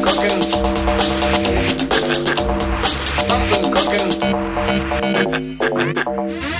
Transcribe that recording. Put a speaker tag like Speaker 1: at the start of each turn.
Speaker 1: cooking. Something cooking.